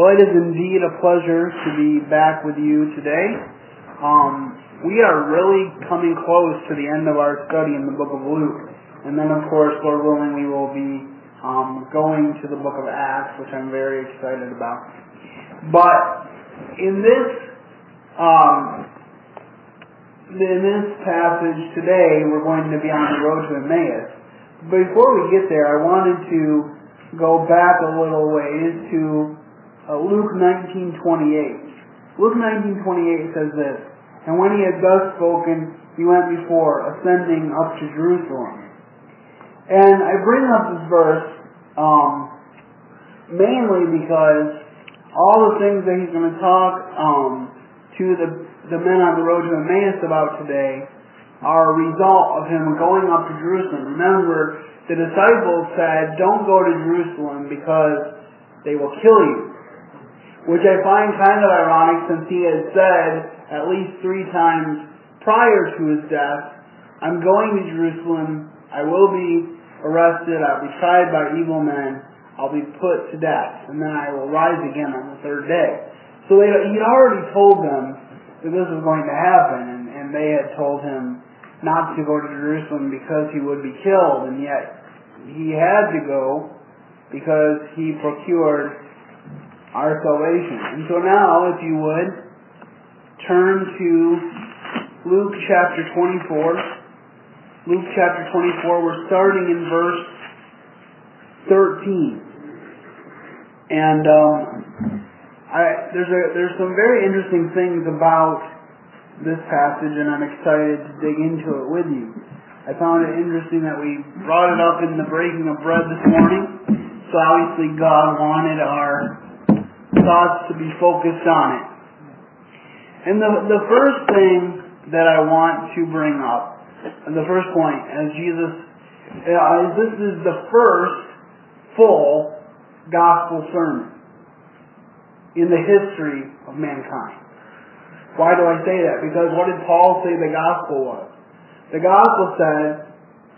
Well, it is indeed a pleasure to be back with you today. Um, we are really coming close to the end of our study in the book of Luke. And then, of course, Lord willing, we will be um, going to the book of Acts, which I'm very excited about. But in this um, in this passage today, we're going to be on the road to Emmaus. Before we get there, I wanted to go back a little ways to uh, Luke 19:28. Luke 19:28 says this, "And when he had thus spoken, he went before, ascending up to Jerusalem." And I bring up this verse um, mainly because all the things that he's going to talk um, to the the men on the road to Emmaus about today are a result of him going up to Jerusalem. Remember, the disciples said, don't go to Jerusalem because they will kill you. Which I find kind of ironic since he had said at least three times prior to his death, I'm going to Jerusalem, I will be arrested, I'll be tried by evil men, I'll be put to death, and then I will rise again on the third day. So they, he already told them that this was going to happen, and, and they had told him not to go to Jerusalem because he would be killed, and yet he had to go because he procured our salvation. And so now, if you would, turn to Luke chapter 24. Luke chapter 24, we're starting in verse 13. And um, I, there's, a, there's some very interesting things about this passage, and I'm excited to dig into it with you. I found it interesting that we brought it up in the breaking of bread this morning. So obviously God wanted our thoughts to be focused on it. And the, the first thing that I want to bring up, the first point, as Jesus, uh, this is the first full gospel sermon in the history of mankind. Why do I say that? Because what did Paul say the gospel was? The gospel says,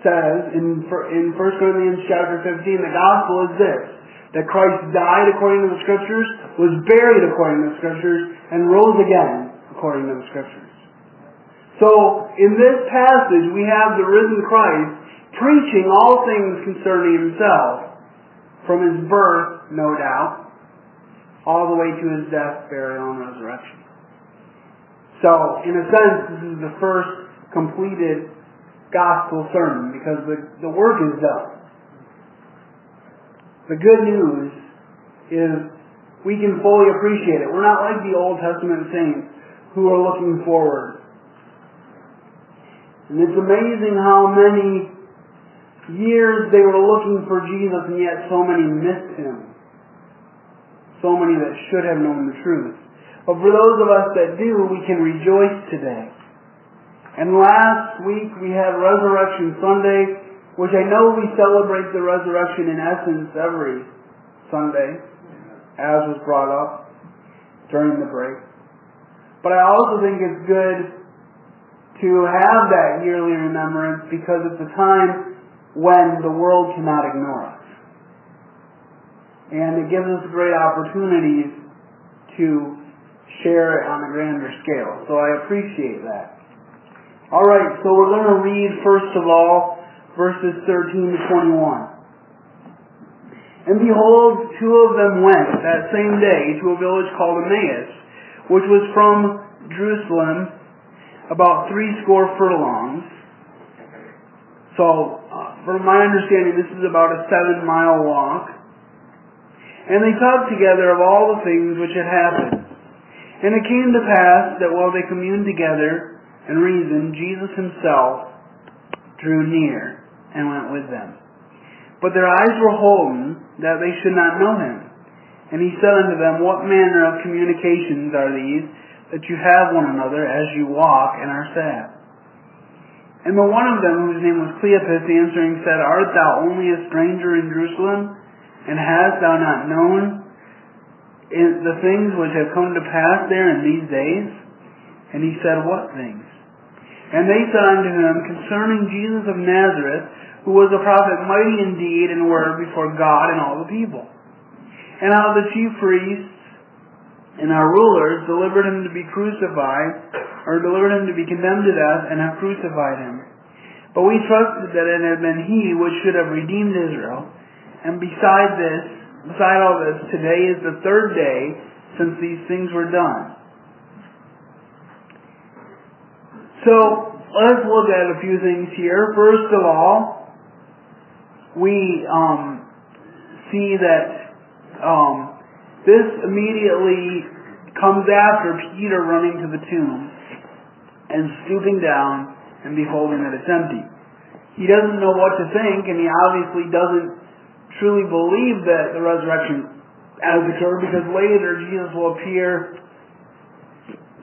says in, in 1 Corinthians chapter 15, the gospel is this, that Christ died according to the scriptures, was buried according to the scriptures, and rose again according to the scriptures. So, in this passage, we have the risen Christ preaching all things concerning himself, from his birth, no doubt, all the way to his death, burial, and resurrection. So, in a sense, this is the first completed gospel sermon because the, the work is done. The good news is we can fully appreciate it. We're not like the Old Testament saints who are looking forward. And it's amazing how many years they were looking for Jesus and yet so many missed him. So many that should have known the truth. But for those of us that do, we can rejoice today. And last week we had Resurrection Sunday, which I know we celebrate the resurrection in essence every Sunday, as was brought up during the break. But I also think it's good to have that yearly remembrance because it's a time when the world cannot ignore us. And it gives us great opportunities to share it on a grander scale. So I appreciate that. All right, so we're going to read first of all verses 13 to 21. And behold, two of them went that same day to a village called Emmaus, which was from Jerusalem about three score furlongs. So, uh, from my understanding, this is about a seven mile walk. And they talked together of all the things which had happened. And it came to pass that while they communed together and reasoned, Jesus himself drew near and went with them. But their eyes were holden that they should not know him. And he said unto them, What manner of communications are these that you have one another as you walk and are sad? And the one of them, whose name was Cleopas, answering said, Art thou only a stranger in Jerusalem, and hast thou not known the things which have come to pass there in these days? And he said, What things? And they said unto him, Concerning Jesus of Nazareth, who was a prophet mighty in deed and word before God and all the people. And how the chief priests and our rulers delivered him to be crucified, or delivered him to be condemned to death, and have crucified him. But we trusted that it had been he which should have redeemed Israel. And beside this, beside all this, today is the third day since these things were done. So, let's look at a few things here. First of all, we um, see that um, this immediately comes after Peter running to the tomb and stooping down and beholding that it's empty. He doesn't know what to think, and he obviously doesn't truly believe that the resurrection has occurred because later Jesus will appear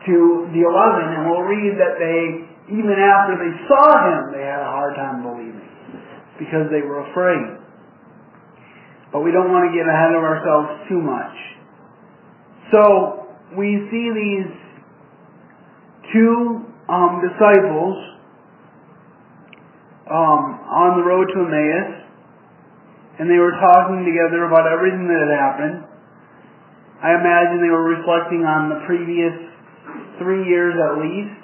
to the eleven and we'll read that they, even after they saw him, they had a hard time believing because they were afraid. But we don't want to get ahead of ourselves too much. So we see these two um, disciples um, on the road to Emmaus, and they were talking together about everything that had happened. I imagine they were reflecting on the previous three years at least,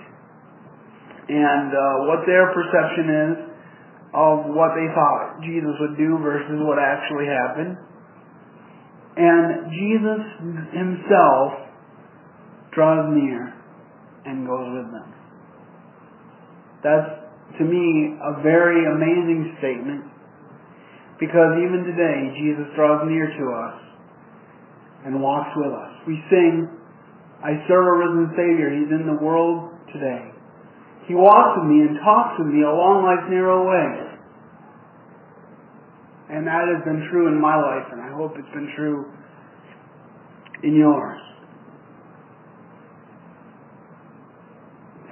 and uh, what their perception is of what they thought Jesus would do versus what actually happened. And Jesus himself draws near and goes with them. That's, to me, a very amazing statement because even today, Jesus draws near to us and walks with us. We sing, I serve a risen Savior. He's in the world today. He walks with me and talks with me along life's narrow way. And that has been true in my life, and I hope it's been true in yours.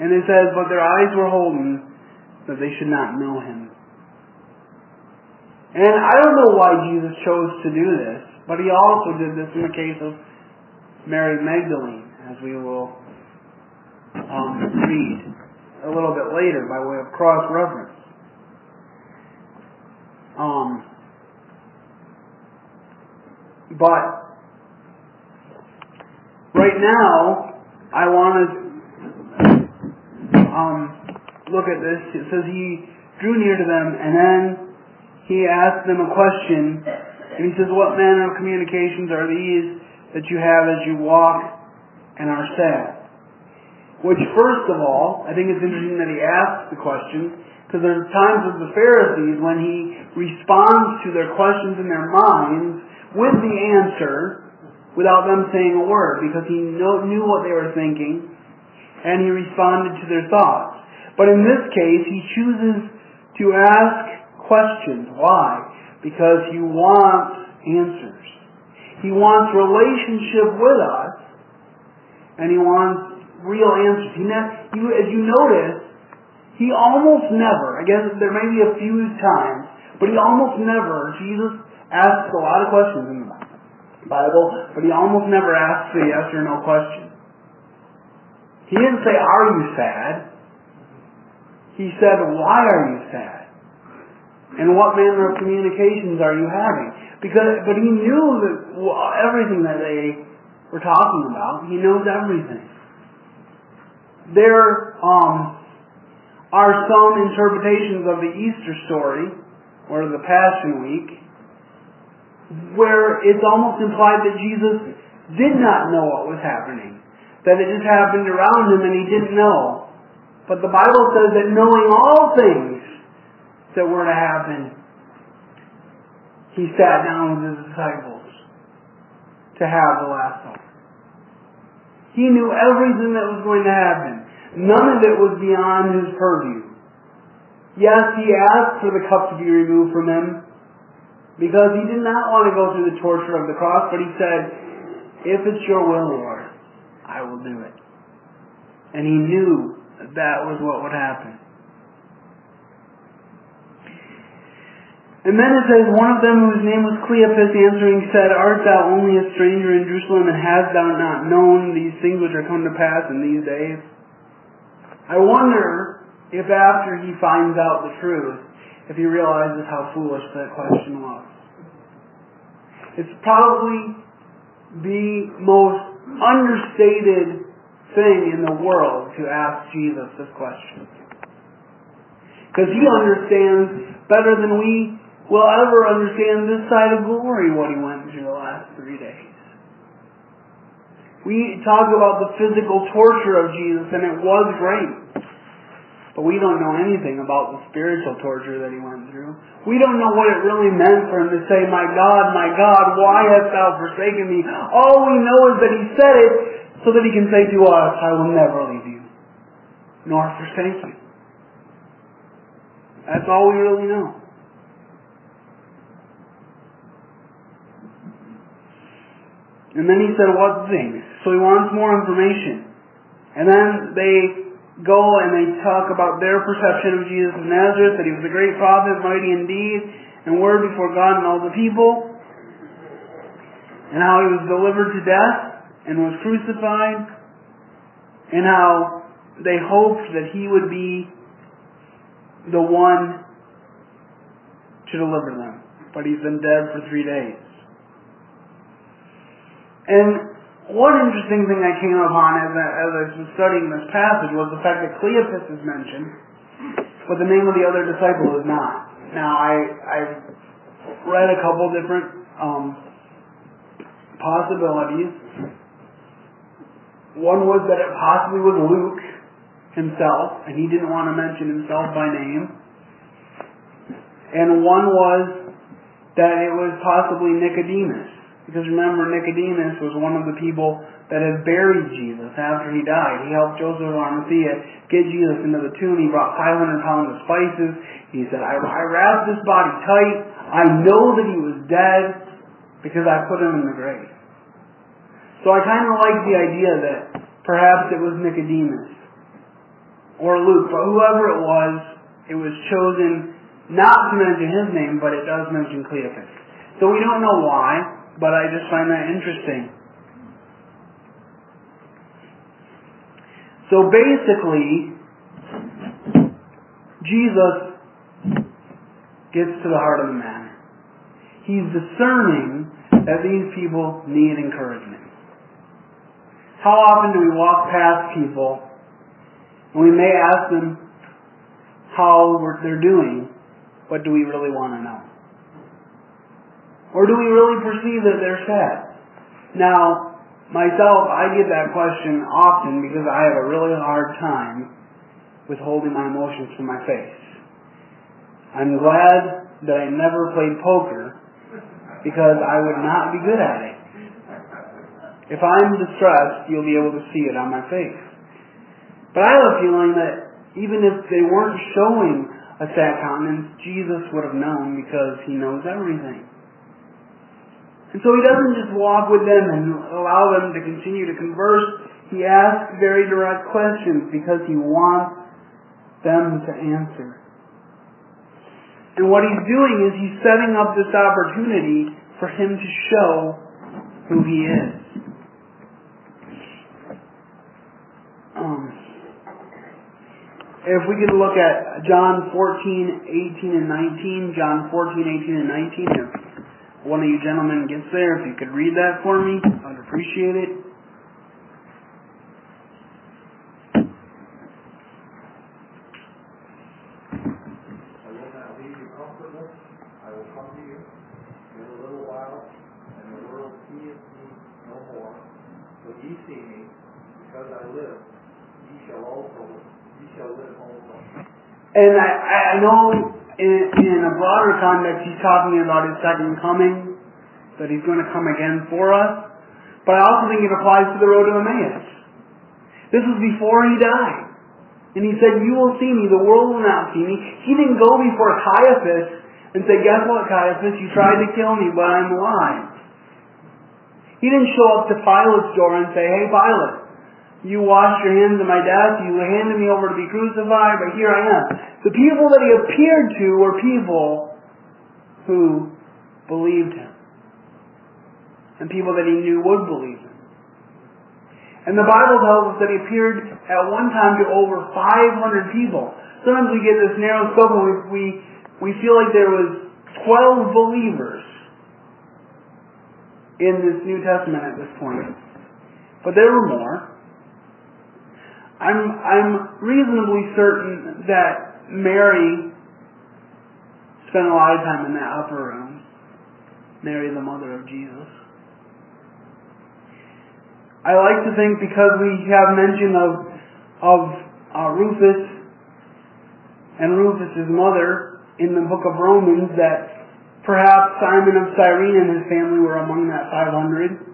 And it says, but their eyes were holden that they should not know him. And I don't know why Jesus chose to do this, but he also did this in the case of Mary Magdalene, as we will um, read a little bit later by way of cross reference. Um, but right now, I want to um, look at this. It says he drew near to them, and then he asked them a question, and he says, "What manner of communications are these that you have as you walk and are sad?" Which, first of all, I think it's interesting that he asks the question, because there's times with the Pharisees when he responds to their questions in their minds with the answer without them saying a word because he knew what they were thinking and he responded to their thoughts. But in this case, he chooses to ask questions. Why? Because he wants answers. He wants relationship with us and he wants real answers. He, as you notice, he almost never, I guess there may be a few times, but he almost never, Jesus asks a lot of questions in the Bible, but he almost never asks a yes or no question. He didn't say, Are you sad? He said, Why are you sad? And what manner of communications are you having? Because, but he knew that everything that they were talking about. He knows everything. There um, are some interpretations of the Easter story, or the Passion Week, where it's almost implied that Jesus did not know what was happening. That it just happened around him and he didn't know. But the Bible says that knowing all things that were to happen, he sat down with his disciples to have the Last Supper. He knew everything that was going to happen. None of it was beyond his purview. Yes, he asked for the cup to be removed from him, because he did not want to go through the torture of the cross, but he said, If it's your will, Lord, I will do it. And he knew that that was what would happen. And then it says, One of them whose name was Cleopas answering said, Art thou only a stranger in Jerusalem, and hast thou not known these things which are come to pass in these days? I wonder if after he finds out the truth, if he realizes how foolish that question was. It's probably the most understated thing in the world to ask Jesus this question. Because he understands better than we will ever understand this side of glory what he went through the last three days. We talk about the physical torture of Jesus, and it was great. But we don't know anything about the spiritual torture that he went through. We don't know what it really meant for him to say, My God, my God, why hast thou forsaken me? All we know is that he said it so that he can say to us, I will never leave you, nor forsake you. That's all we really know. And then he said, what things? So he wants more information. And then they go and they talk about their perception of Jesus of Nazareth, that he was a great prophet, mighty in deed and word before God and all the people, and how he was delivered to death and was crucified, and how they hoped that he would be the one to deliver them. But he's been dead for three days. And one interesting thing I came upon as I, as I was studying this passage was the fact that Cleopas is mentioned, but the name of the other disciple is not. Now, I, I've read a couple different um, possibilities. One was that it possibly was Luke himself, and he didn't want to mention himself by name. And one was that it was possibly Nicodemus. Because remember, Nicodemus was one of the people that had buried Jesus after he died. He helped Joseph of Arimathea get Jesus into the tomb. He brought 500 pounds of spices. He said, I, I wrapped this body tight. I know that he was dead because I put him in the grave. So I kind of like the idea that perhaps it was Nicodemus or Luke, but whoever it was, it was chosen not to mention his name, but it does mention Cleopas. So we don't know why but I just find that interesting. So basically, Jesus gets to the heart of the matter. He's discerning that these people need encouragement. How often do we walk past people and we may ask them how they're doing, but do we really want to know? Or do we really perceive that they're sad? Now, myself, I get that question often because I have a really hard time withholding my emotions from my face. I'm glad that I never played poker because I would not be good at it. If I'm distressed, you'll be able to see it on my face. But I have a feeling that even if they weren't showing a sad countenance, Jesus would have known because he knows everything. And so he doesn't just walk with them and allow them to continue to converse. He asks very direct questions because he wants them to answer. And what he's doing is he's setting up this opportunity for him to show who he is. Um, if we could look at John 14, 18, and 19, John 14, 18, and 19 one of you gentlemen gets there, if you could read that for me, I'd appreciate it. I will not leave you comfortless. I will come to you in a little while, and the world seeth me no more. But ye see me, because I live, ye shall also, ye shall live also. And I, I know in, in a broader context, he's talking about his second coming, that he's going to come again for us. But I also think it applies to the road to Emmaus. This was before he died. And he said, you will see me, the world will not see me. He didn't go before Caiaphas and say, guess what, Caiaphas, you tried to kill me, but I'm alive. He didn't show up to Pilate's door and say, hey, Pilate, you washed your hands of my death. You handed me over to be crucified, but here I am. The people that he appeared to were people who believed him. And people that he knew would believe him. And the Bible tells us that he appeared at one time to over 500 people. Sometimes we get this narrow scope and we, we, we feel like there was 12 believers in this New Testament at this point. but there were more. I'm, I'm reasonably certain that Mary spent a lot of time in that upper room. Mary, the mother of Jesus. I like to think because we have mention of of uh, Rufus and Rufus's mother in the book of Romans that perhaps Simon of Cyrene and his family were among that 500.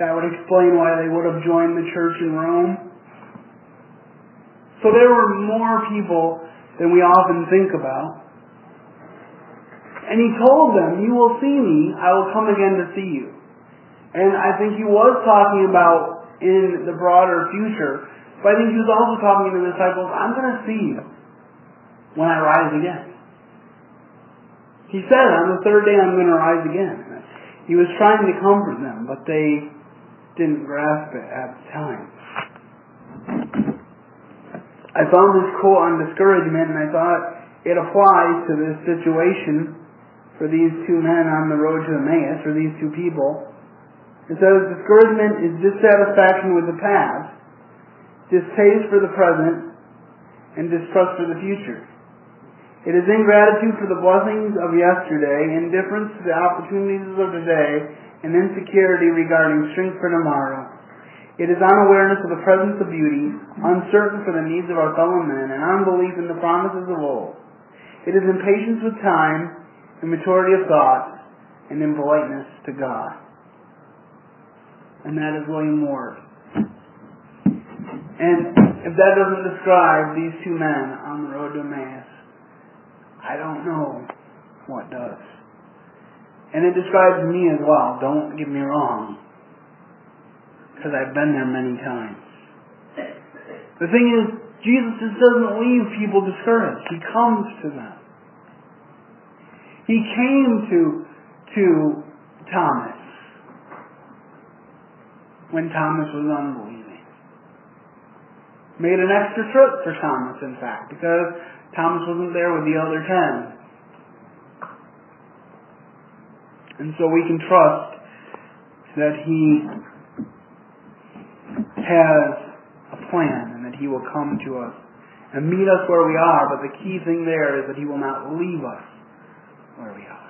That would explain why they would have joined the church in Rome. So there were more people than we often think about. And he told them, You will see me, I will come again to see you. And I think he was talking about in the broader future, but I think he was also talking to the disciples, I'm going to see you when I rise again. He said, on the third day I'm going to rise again. He was trying to comfort them, but they didn't grasp it at the time. I found this quote on discouragement and I thought it applies to this situation for these two men on the road to Emmaus, or these two people. It says, discouragement is dissatisfaction with the past, distaste for the present, and distrust for the future. It is ingratitude for the blessings of yesterday, indifference to the opportunities of today, and insecurity regarding strength for tomorrow. It is unawareness of the presence of beauty, uncertain for the needs of our fellow men, and unbelief in the promises of old. It is impatience with time, immaturity of thought, and impoliteness to God. And that is William Ward. And if that doesn't describe these two men on the road to Emmaus, I don't know what does. And it describes me as well, don't get me wrong. Because I've been there many times. The thing is, Jesus just doesn't leave people discouraged. He comes to them. He came to, to Thomas when Thomas was unbelieving. Made an extra trip for Thomas, in fact, because Thomas wasn't there with the other ten. And so we can trust that He has a plan and that He will come to us and meet us where we are. But the key thing there is that He will not leave us where we are.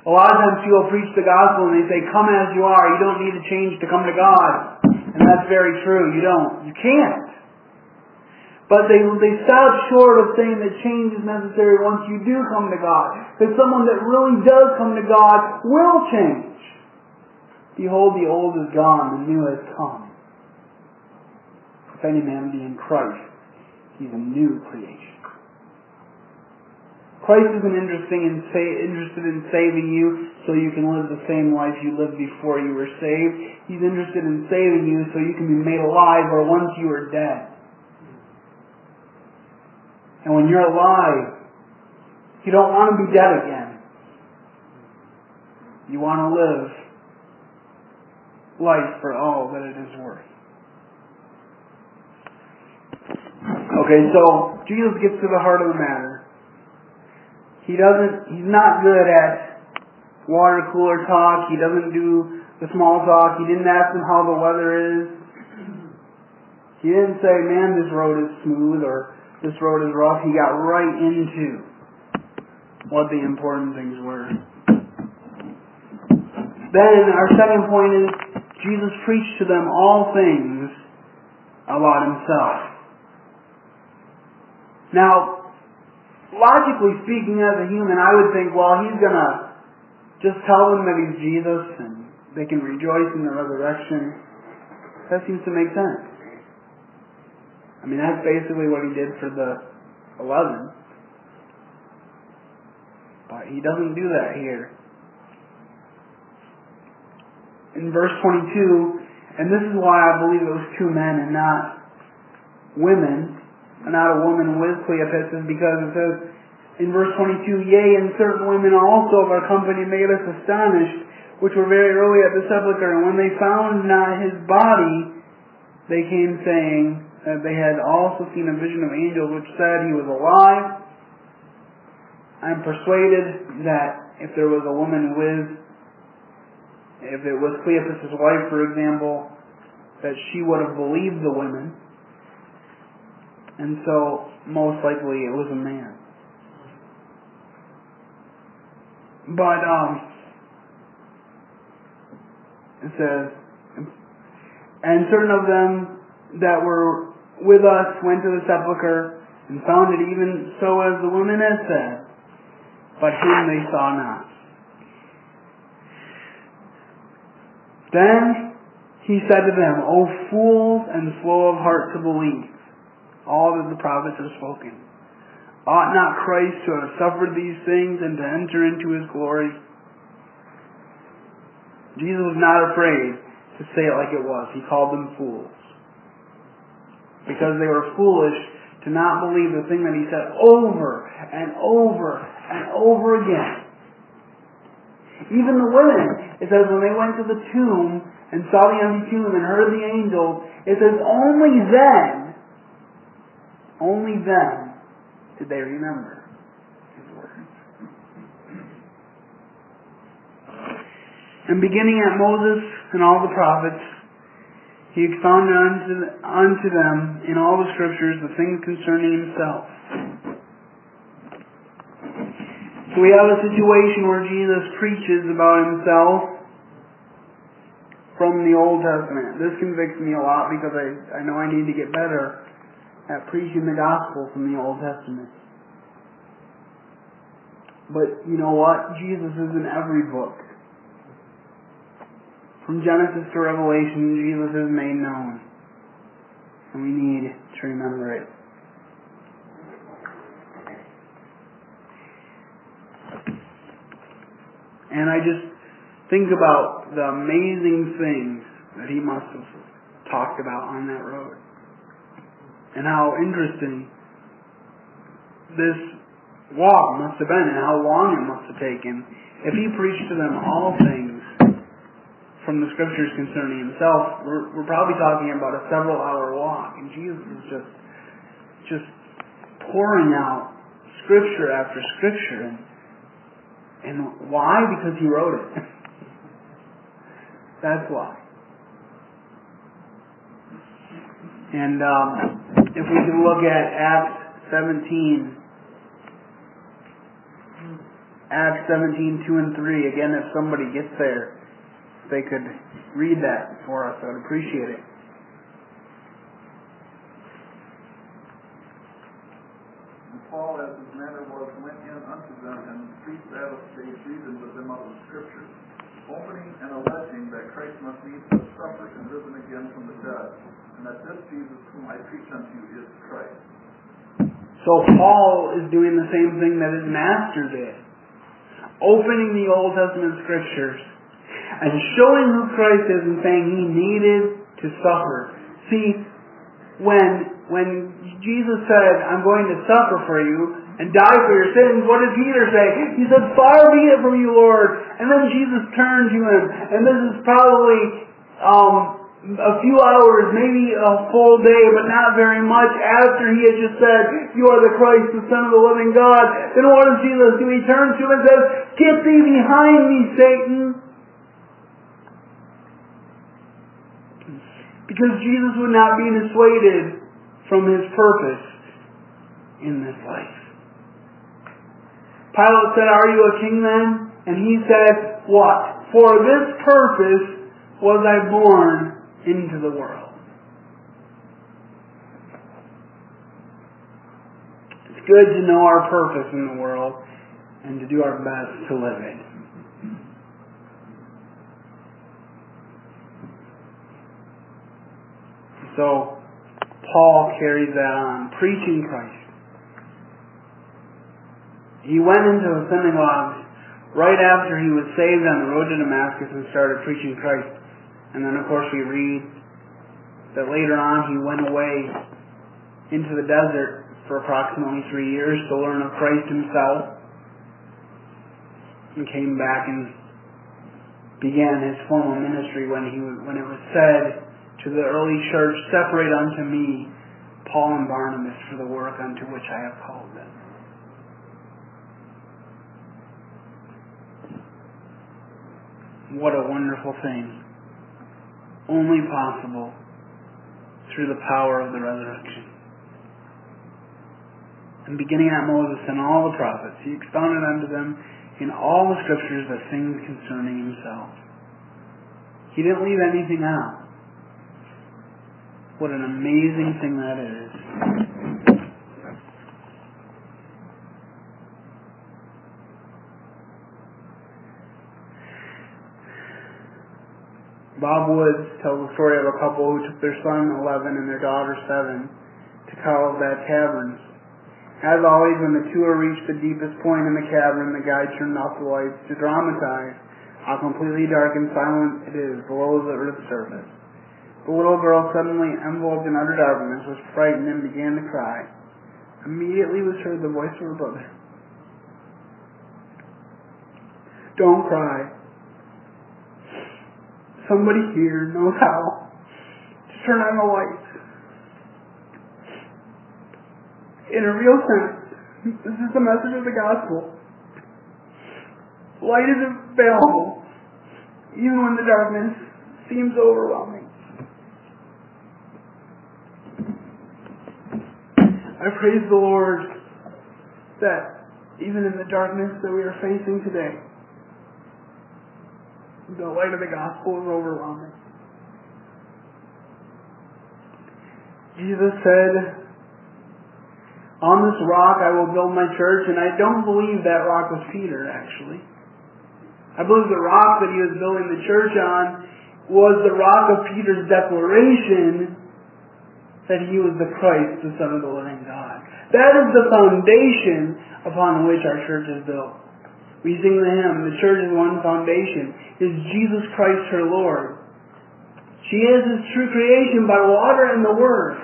A lot of times people preach the gospel and they say, come as you are. You don't need to change to come to God. And that's very true. You don't. You can't. But they, they stop short of saying that change is necessary once you do come to God. Because someone that really does come to God will change. Behold, the old is gone, the new has come. If any man be in Christ, he's a new creation. Christ isn't interesting in sa- interested in saving you so you can live the same life you lived before you were saved. He's interested in saving you so you can be made alive or once you were dead. And when you're alive, you don't want to be dead again. You want to live life for all that it is worth. Okay, so Jesus gets to the heart of the matter. He doesn't, he's not good at water cooler talk. He doesn't do the small talk. He didn't ask them how the weather is. He didn't say, man, this road is smooth or this road is rough. He got right into what the important things were. Then our second point is Jesus preached to them all things about himself. Now, logically speaking, as a human, I would think, well, he's going to just tell them that he's Jesus and they can rejoice in the resurrection. That seems to make sense. I mean, that's basically what he did for the eleven. But he doesn't do that here. In verse 22, and this is why I believe it was two men and not women, and not a woman with Cleopas, is because it says in verse 22, Yea, and certain women also of our company made us astonished, which were very early at the sepulchre, and when they found not his body, they came saying, that they had also seen a vision of angels which said he was alive. I'm persuaded that if there was a woman with if it was Cleopas' wife, for example, that she would have believed the women. And so, most likely, it was a man. But, um, it says, and certain of them that were with us went to the sepulchre and found it even so as the women had said, but him they saw not. Then he said to them, O fools and slow of heart to believe all that the prophets have spoken. Ought not Christ to have suffered these things and to enter into his glory? Jesus was not afraid to say it like it was. He called them fools. Because they were foolish to not believe the thing that he said over and over and over again. Even the women, it says when they went to the tomb and saw the empty tomb and heard the angels, it says only then, only then did they remember his words. And beginning at Moses and all the prophets, he expounded unto, unto them in all the scriptures the things concerning himself. So we have a situation where Jesus preaches about himself from the Old Testament. This convicts me a lot because I, I know I need to get better at preaching the gospel from the Old Testament. But you know what? Jesus is in every book. From Genesis to Revelation, Jesus is made known. And we need to remember it. And I just think about the amazing things that he must have talked about on that road. And how interesting this walk must have been and how long it must have taken if he preached to them all things from the scriptures concerning himself, we're, we're probably talking about a several hour walk. And Jesus is just, just pouring out scripture after scripture. And, and why? Because he wrote it. That's why. And um, if we can look at Acts 17, Acts 17, 2 and 3, again, if somebody gets there, they could read that for us, I would appreciate it. And Paul, as his manner was, went in unto them and preached that of they reasoned with them out of the Scriptures, opening and alleging that Christ must needs have suffered and risen again from the dead, and that this Jesus preach unto you is Christ. So Paul is doing the same thing that his master did. Opening the Old Testament scriptures and showing who Christ is and saying he needed to suffer. See, when when Jesus said, I'm going to suffer for you and die for your sins, what did Peter say? He said, Far be it from you, Lord. And then Jesus turned to him, and this is probably um, a few hours, maybe a full day, but not very much after he had just said, You are the Christ, the Son of the living God. Then what does Jesus do? He turns to him and says, Get thee behind me, Satan. Because Jesus would not be dissuaded from his purpose in this life. Pilate said, Are you a king then? And he said, What? For this purpose was I born into the world. It's good to know our purpose in the world and to do our best to live it. So, Paul carries that on, preaching Christ. He went into the synagogues right after he was saved on the road to Damascus and started preaching Christ. And then, of course, we read that later on he went away into the desert for approximately three years to learn of Christ himself and came back and began his formal ministry when he when it was said to the early church, Separate unto me Paul and Barnabas for the work unto which I have called them. What a wonderful thing. Only possible through the power of the resurrection. And beginning at Moses and all the prophets, he expounded unto them in all the scriptures the things concerning himself. He didn't leave anything out. What an amazing thing that is. Bob Woods tells the story of a couple who took their son 11 and their daughter 7 to Carlsbad Caverns. As always, when the two reached the deepest point in the cavern, the guide turned off the lights to dramatize how completely dark and silent it is below the earth's surface. The little girl, suddenly enveloped in utter darkness, was frightened and began to cry. Immediately was heard the voice of her brother. Don't cry. Somebody here knows how to turn on the lights. In a real sense, this is the message of the gospel. Light is available even when the darkness seems overwhelming. I praise the Lord that even in the darkness that we are facing today, the light of the gospel is overwhelming. Jesus said, On this rock I will build my church, and I don't believe that rock was Peter, actually. I believe the rock that he was building the church on was the rock of Peter's declaration that he was the Christ, the Son of the living God. That is the foundation upon which our church is built. We sing the hymn, the church is one foundation, is Jesus Christ her Lord. She is his true creation by water and the Word.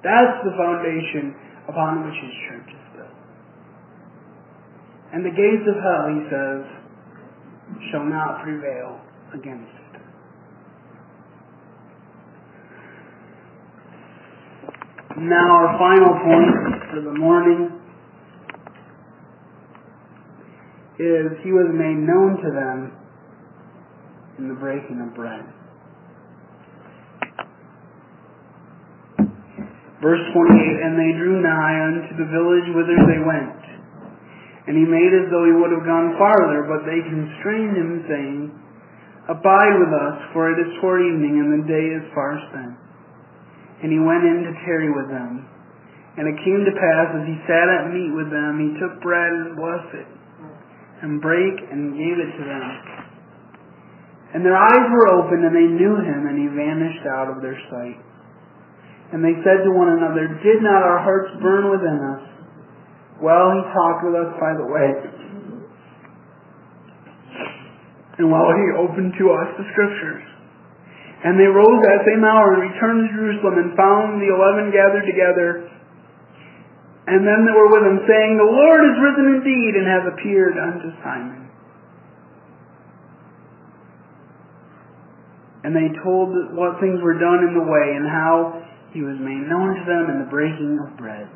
That's the foundation upon which his church is built. And the gates of hell, he says, shall not prevail against it. Now our final point for the morning is he was made known to them in the breaking of bread. Verse 28, And they drew nigh unto the village whither they went. And he made as though he would have gone farther, but they constrained him, saying, Abide with us, for it is toward evening, and the day is far spent. And he went in to tarry with them. And it came to pass, as he sat at meat with them, he took bread and blessed it, and brake and gave it to them. And their eyes were opened, and they knew him, and he vanished out of their sight. And they said to one another, Did not our hearts burn within us? While he talked with us by the way, and while he opened to us the scriptures. And they rose that same hour and returned to Jerusalem and found the eleven gathered together. And then they were with him, saying, The Lord is risen indeed and has appeared unto Simon. And they told what things were done in the way and how he was made known to them in the breaking of bread.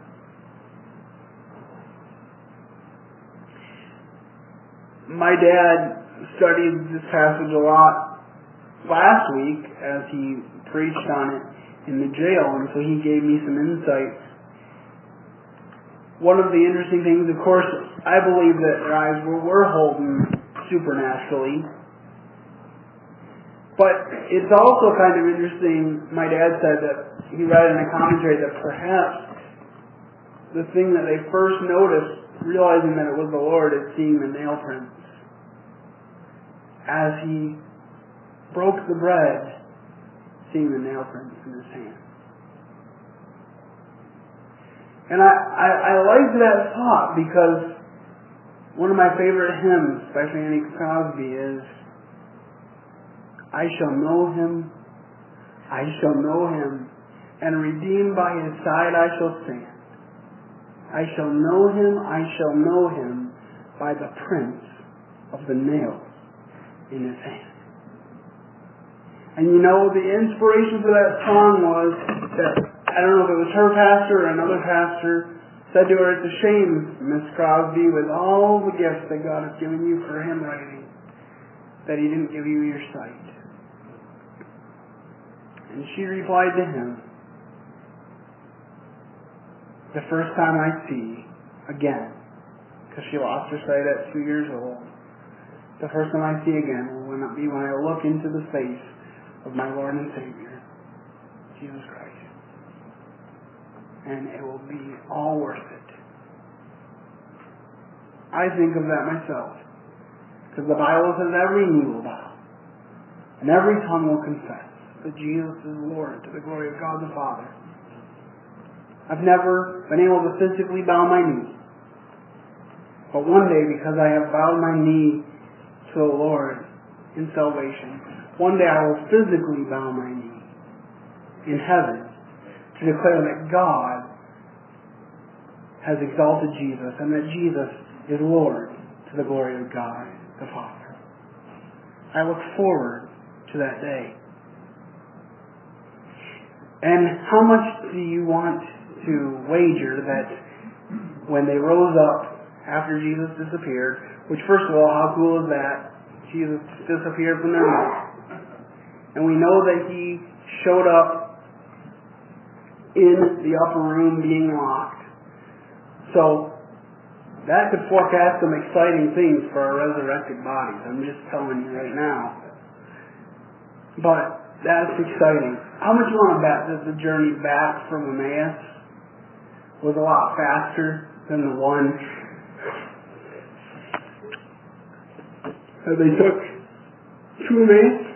My dad studied this passage a lot last week as he preached on it in the jail, and so he gave me some insights. One of the interesting things, of course, I believe that their eyes were, were holden supernaturally. But it's also kind of interesting, my dad said that he read in a commentary that perhaps the thing that they first noticed, realizing that it was the Lord, is seeing the nail prints. As he broke the bread, seeing the nail prints in his hand. And I, I, I like that thought because one of my favorite hymns especially Fanny Crosby is I shall know him, I shall know him, and redeemed by his side I shall stand. I shall know him, I shall know him by the prints of the nails in his hand. And you know, the inspiration for that song was that, I don't know if it was her pastor or another pastor, said to her, It's a shame, Miss Crosby, with all the gifts that God has given you for handwriting, that he didn't give you your sight? And she replied to him, The first time I see again, because she lost her sight at two years old, the first time I see again will not be when I look into the face of my Lord and Savior, Jesus Christ. And it will be all worth it. I think of that myself. Because the Bible says every knee will bow. And every tongue will confess that Jesus is Lord to the glory of God the Father. I've never been able to physically bow my knee. But one day, because I have bowed my knee to the Lord in salvation, one day I will physically bow my knee in heaven to declare that God has exalted Jesus and that Jesus is Lord to the glory of God the Father. I look forward to that day. And how much do you want to wager that when they rose up after Jesus disappeared, which first of all, how cool is that? Jesus disappeared from their midst. And we know that he showed up in the upper room being locked. So that could forecast some exciting things for our resurrected bodies. I'm just telling you right now. But that's exciting. How much you want to bet that the journey back from Emmaus was a lot faster than the one that they took to Emmaus?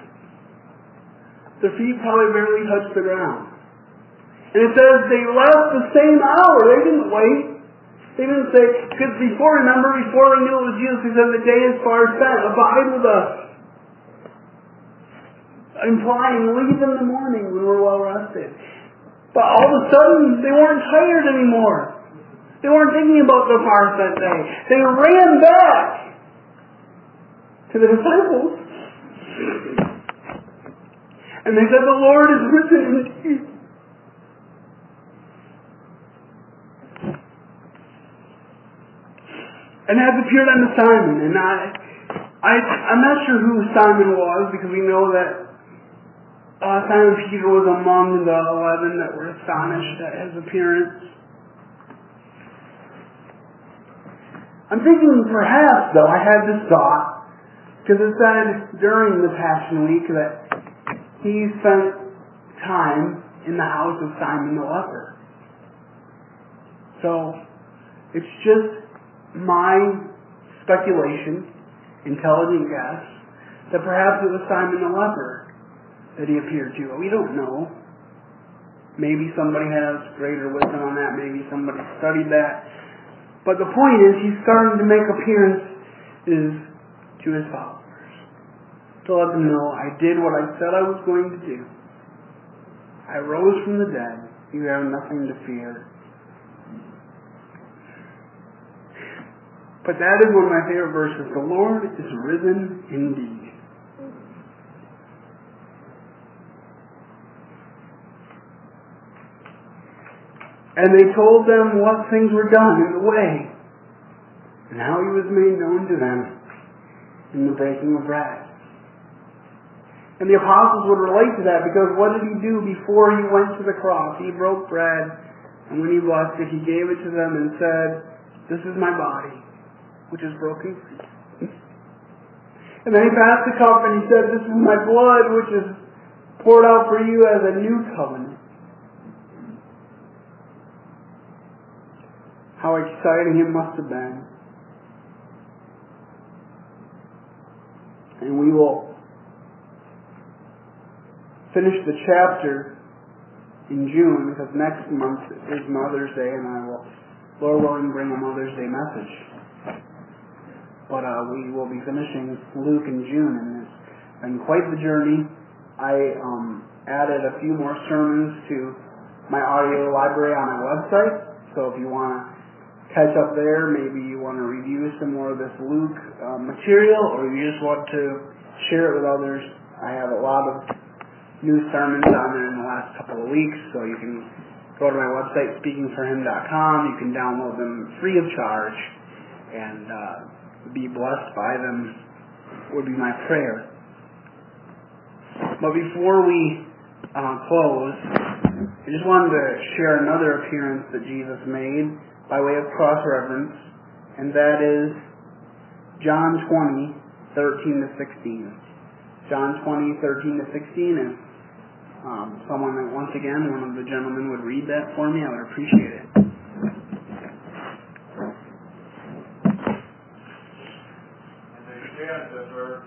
Their feet probably barely touched the ground. And it says they left the same hour. They didn't wait. They didn't say, because before, remember, before they knew it was Jesus, he said, the day is far spent. Abide with us. Implying, leave in the morning when we're well rested. But all of a sudden, they weren't tired anymore. They weren't thinking about the far spent day. They ran back to the disciples. And they said, the Lord is risen and has appeared unto Simon. And I, I, I'm not sure who Simon was because we know that uh, Simon Peter was among the eleven that were astonished at his appearance. I'm thinking perhaps, though, I had this thought because it said during the Passion Week that he spent time in the house of Simon the leper. So it's just my speculation, intelligent guess, that perhaps it was Simon the leper that he appeared to. We don't know. Maybe somebody has greater wisdom on that. Maybe somebody studied that. But the point is, he's starting to make appearances to his followers to let them know I did what I said I was going to do. I rose from the dead. You have nothing to fear. But that is one of my favorite verses. The Lord is risen indeed. And they told them what things were done in the way, and how he was made known to them in the breaking of bread. And the apostles would relate to that because what did he do before he went to the cross? He broke bread, and when he blessed it, he gave it to them and said, This is my body, which is broken. And then he passed the cup and he said, This is my blood, which is poured out for you as a new covenant. How exciting it must have been. And we will finish the chapter in June because next month is Mother's Day and I will, Lord willing, bring a Mother's Day message. But uh, we will be finishing Luke in June and it's been quite the journey. I um, added a few more sermons to my audio library on my website. So if you want to catch up there, maybe you want to review some more of this Luke uh, material or you just want to share it with others, I have a lot of new sermons on there in the last couple of weeks, so you can go to my website, speakingforhim.com. You can download them free of charge and uh, be blessed by them would be my prayer. But before we uh, close, I just wanted to share another appearance that Jesus made by way of cross reference, and that is John 20, 13 to 16. John 20, 13 to 16, and um, someone once again, one of the gentlemen would read that for me, I would appreciate it. And they said unto her,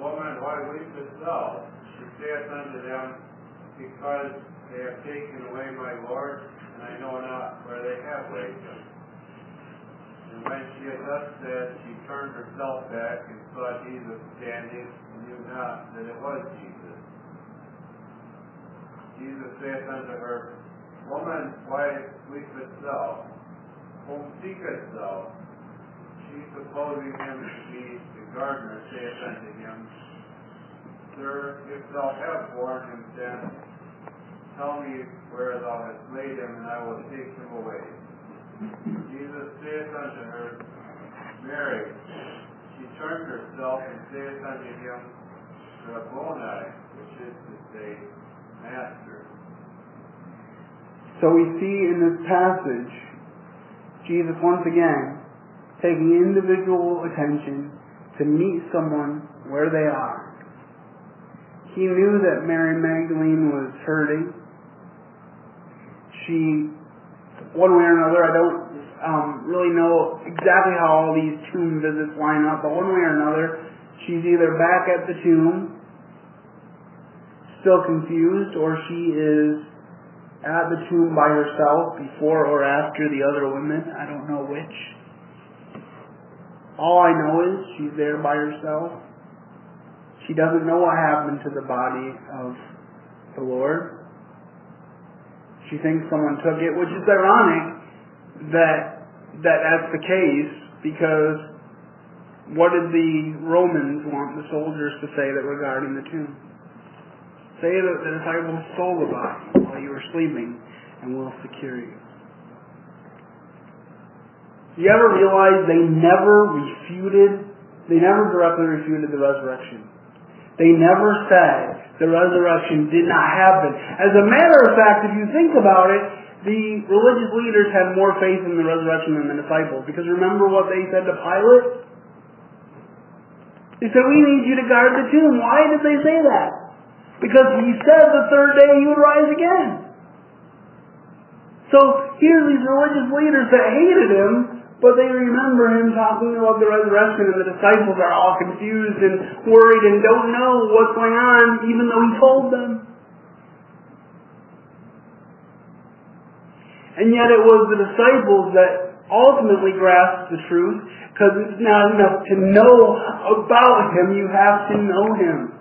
Woman, why weepest thou? She saith unto them, Because they have taken away my Lord, and I know not where they have laid him. And when she had thus said, she turned herself back and saw Jesus standing, and knew not that it was Jesus. Jesus saith unto her, Woman, why weepest thou? Whom seekest thou? She supposing him to be the gardener, saith unto him, Sir, if thou have borne him then tell me where thou hast laid him, and I will take him away. Jesus saith unto her, Mary. She turned herself and saith unto him, Rabboni, which is to say, Master. So we see in this passage, Jesus once again taking individual attention to meet someone where they are. He knew that Mary Magdalene was hurting. She, one way or another, I don't um, really know exactly how all these tomb visits line up, but one way or another, she's either back at the tomb, still confused, or she is at the tomb by herself before or after the other women. I don't know which. All I know is she's there by herself. She doesn't know what happened to the body of the Lord. She thinks someone took it, which is ironic that that that's the case because what did the Romans want the soldiers to say that regarding the tomb? Say that the disciples stole the body while you were sleeping, and we'll secure you. You ever realize they never refuted, they never directly refuted the resurrection. They never said the resurrection did not happen. As a matter of fact, if you think about it, the religious leaders had more faith in the resurrection than the disciples. Because remember what they said to Pilate? They said, we need you to guard the tomb. Why did they say that? Because he said the third day he would rise again. So here's these religious leaders that hated him, but they remember him talking about the resurrection, and the disciples are all confused and worried and don't know what's going on, even though he told them. And yet it was the disciples that ultimately grasped the truth, because it's not enough to know about him, you have to know him.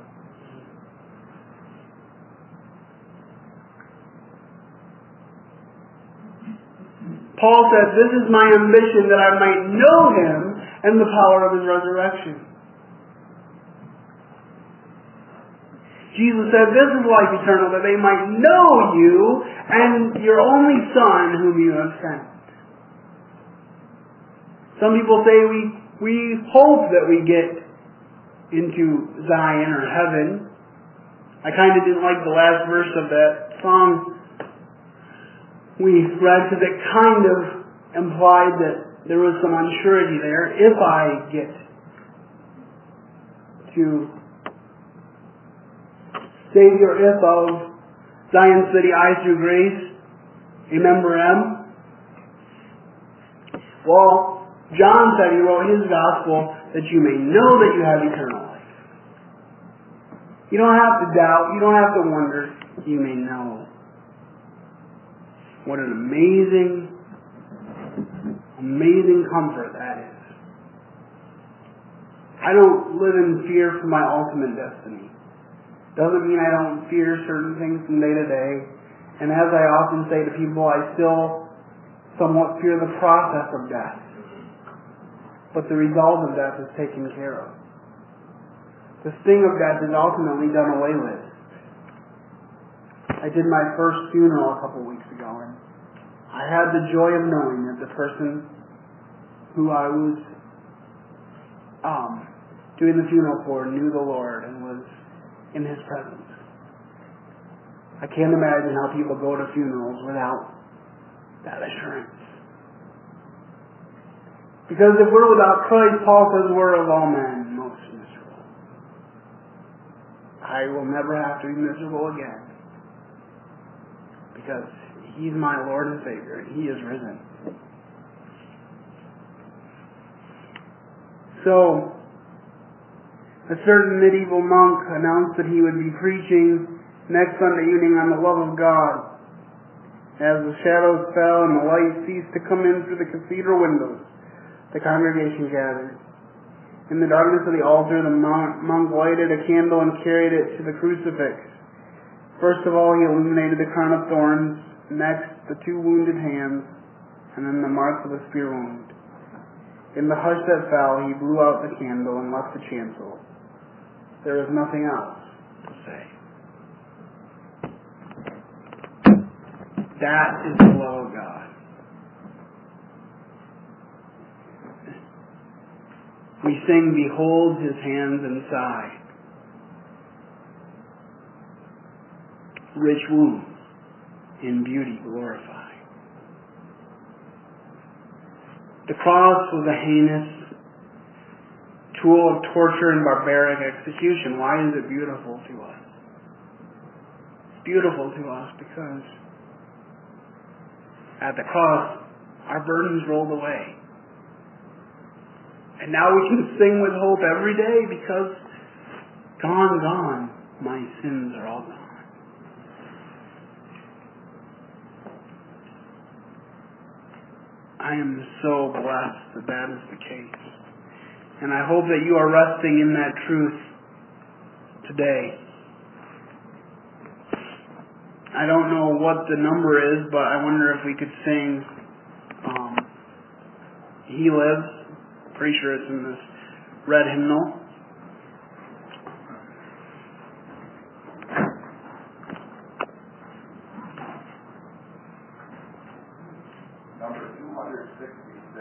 Paul said, This is my ambition that I might know him and the power of his resurrection. Jesus said, This is life eternal, that they might know you and your only Son whom you have sent. Some people say we, we hope that we get into Zion or heaven. I kind of didn't like the last verse of that song we read because it kind of implied that there was some unsurety there. If I get to Savior, if of Zion City, I through grace, remember M. Well, John said he wrote his gospel that you may know that you have eternal life. You don't have to doubt. You don't have to wonder. You may know. What an amazing, amazing comfort that is. I don't live in fear for my ultimate destiny. Doesn't mean I don't fear certain things from day to day. And as I often say to people, I still somewhat fear the process of death. But the result of death is taken care of. The sting of death is ultimately done away with. I did my first funeral a couple weeks ago, and I had the joy of knowing that the person who I was um, doing the funeral for knew the Lord and was in His presence. I can't imagine how people go to funerals without that assurance. Because if we're without Christ, Paul says we're of all men most miserable. I will never have to be miserable again. Because He's my Lord and Savior, and He is risen. So, a certain medieval monk announced that he would be preaching next Sunday evening on the love of God. As the shadows fell and the light ceased to come in through the cathedral windows, the congregation gathered. In the darkness of the altar, the monk lighted a candle and carried it to the crucifix. First of all, he illuminated the crown of thorns, next the two wounded hands, and then the marks of a spear wound. In the hush that fell, he blew out the candle and left the chancel. There was nothing else to say. That is the love of God. We sing, Behold his hands and side. Rich wounds in beauty glorified. The cross was a heinous tool of torture and barbaric execution. Why is it beautiful to us? It's beautiful to us because at the cross, our burdens rolled away. And now we can sing with hope every day because gone, gone, my sins are all gone. I am so blessed that that is the case. And I hope that you are resting in that truth today. I don't know what the number is, but I wonder if we could sing um, He Lives. Pretty sure it's in this red hymnal.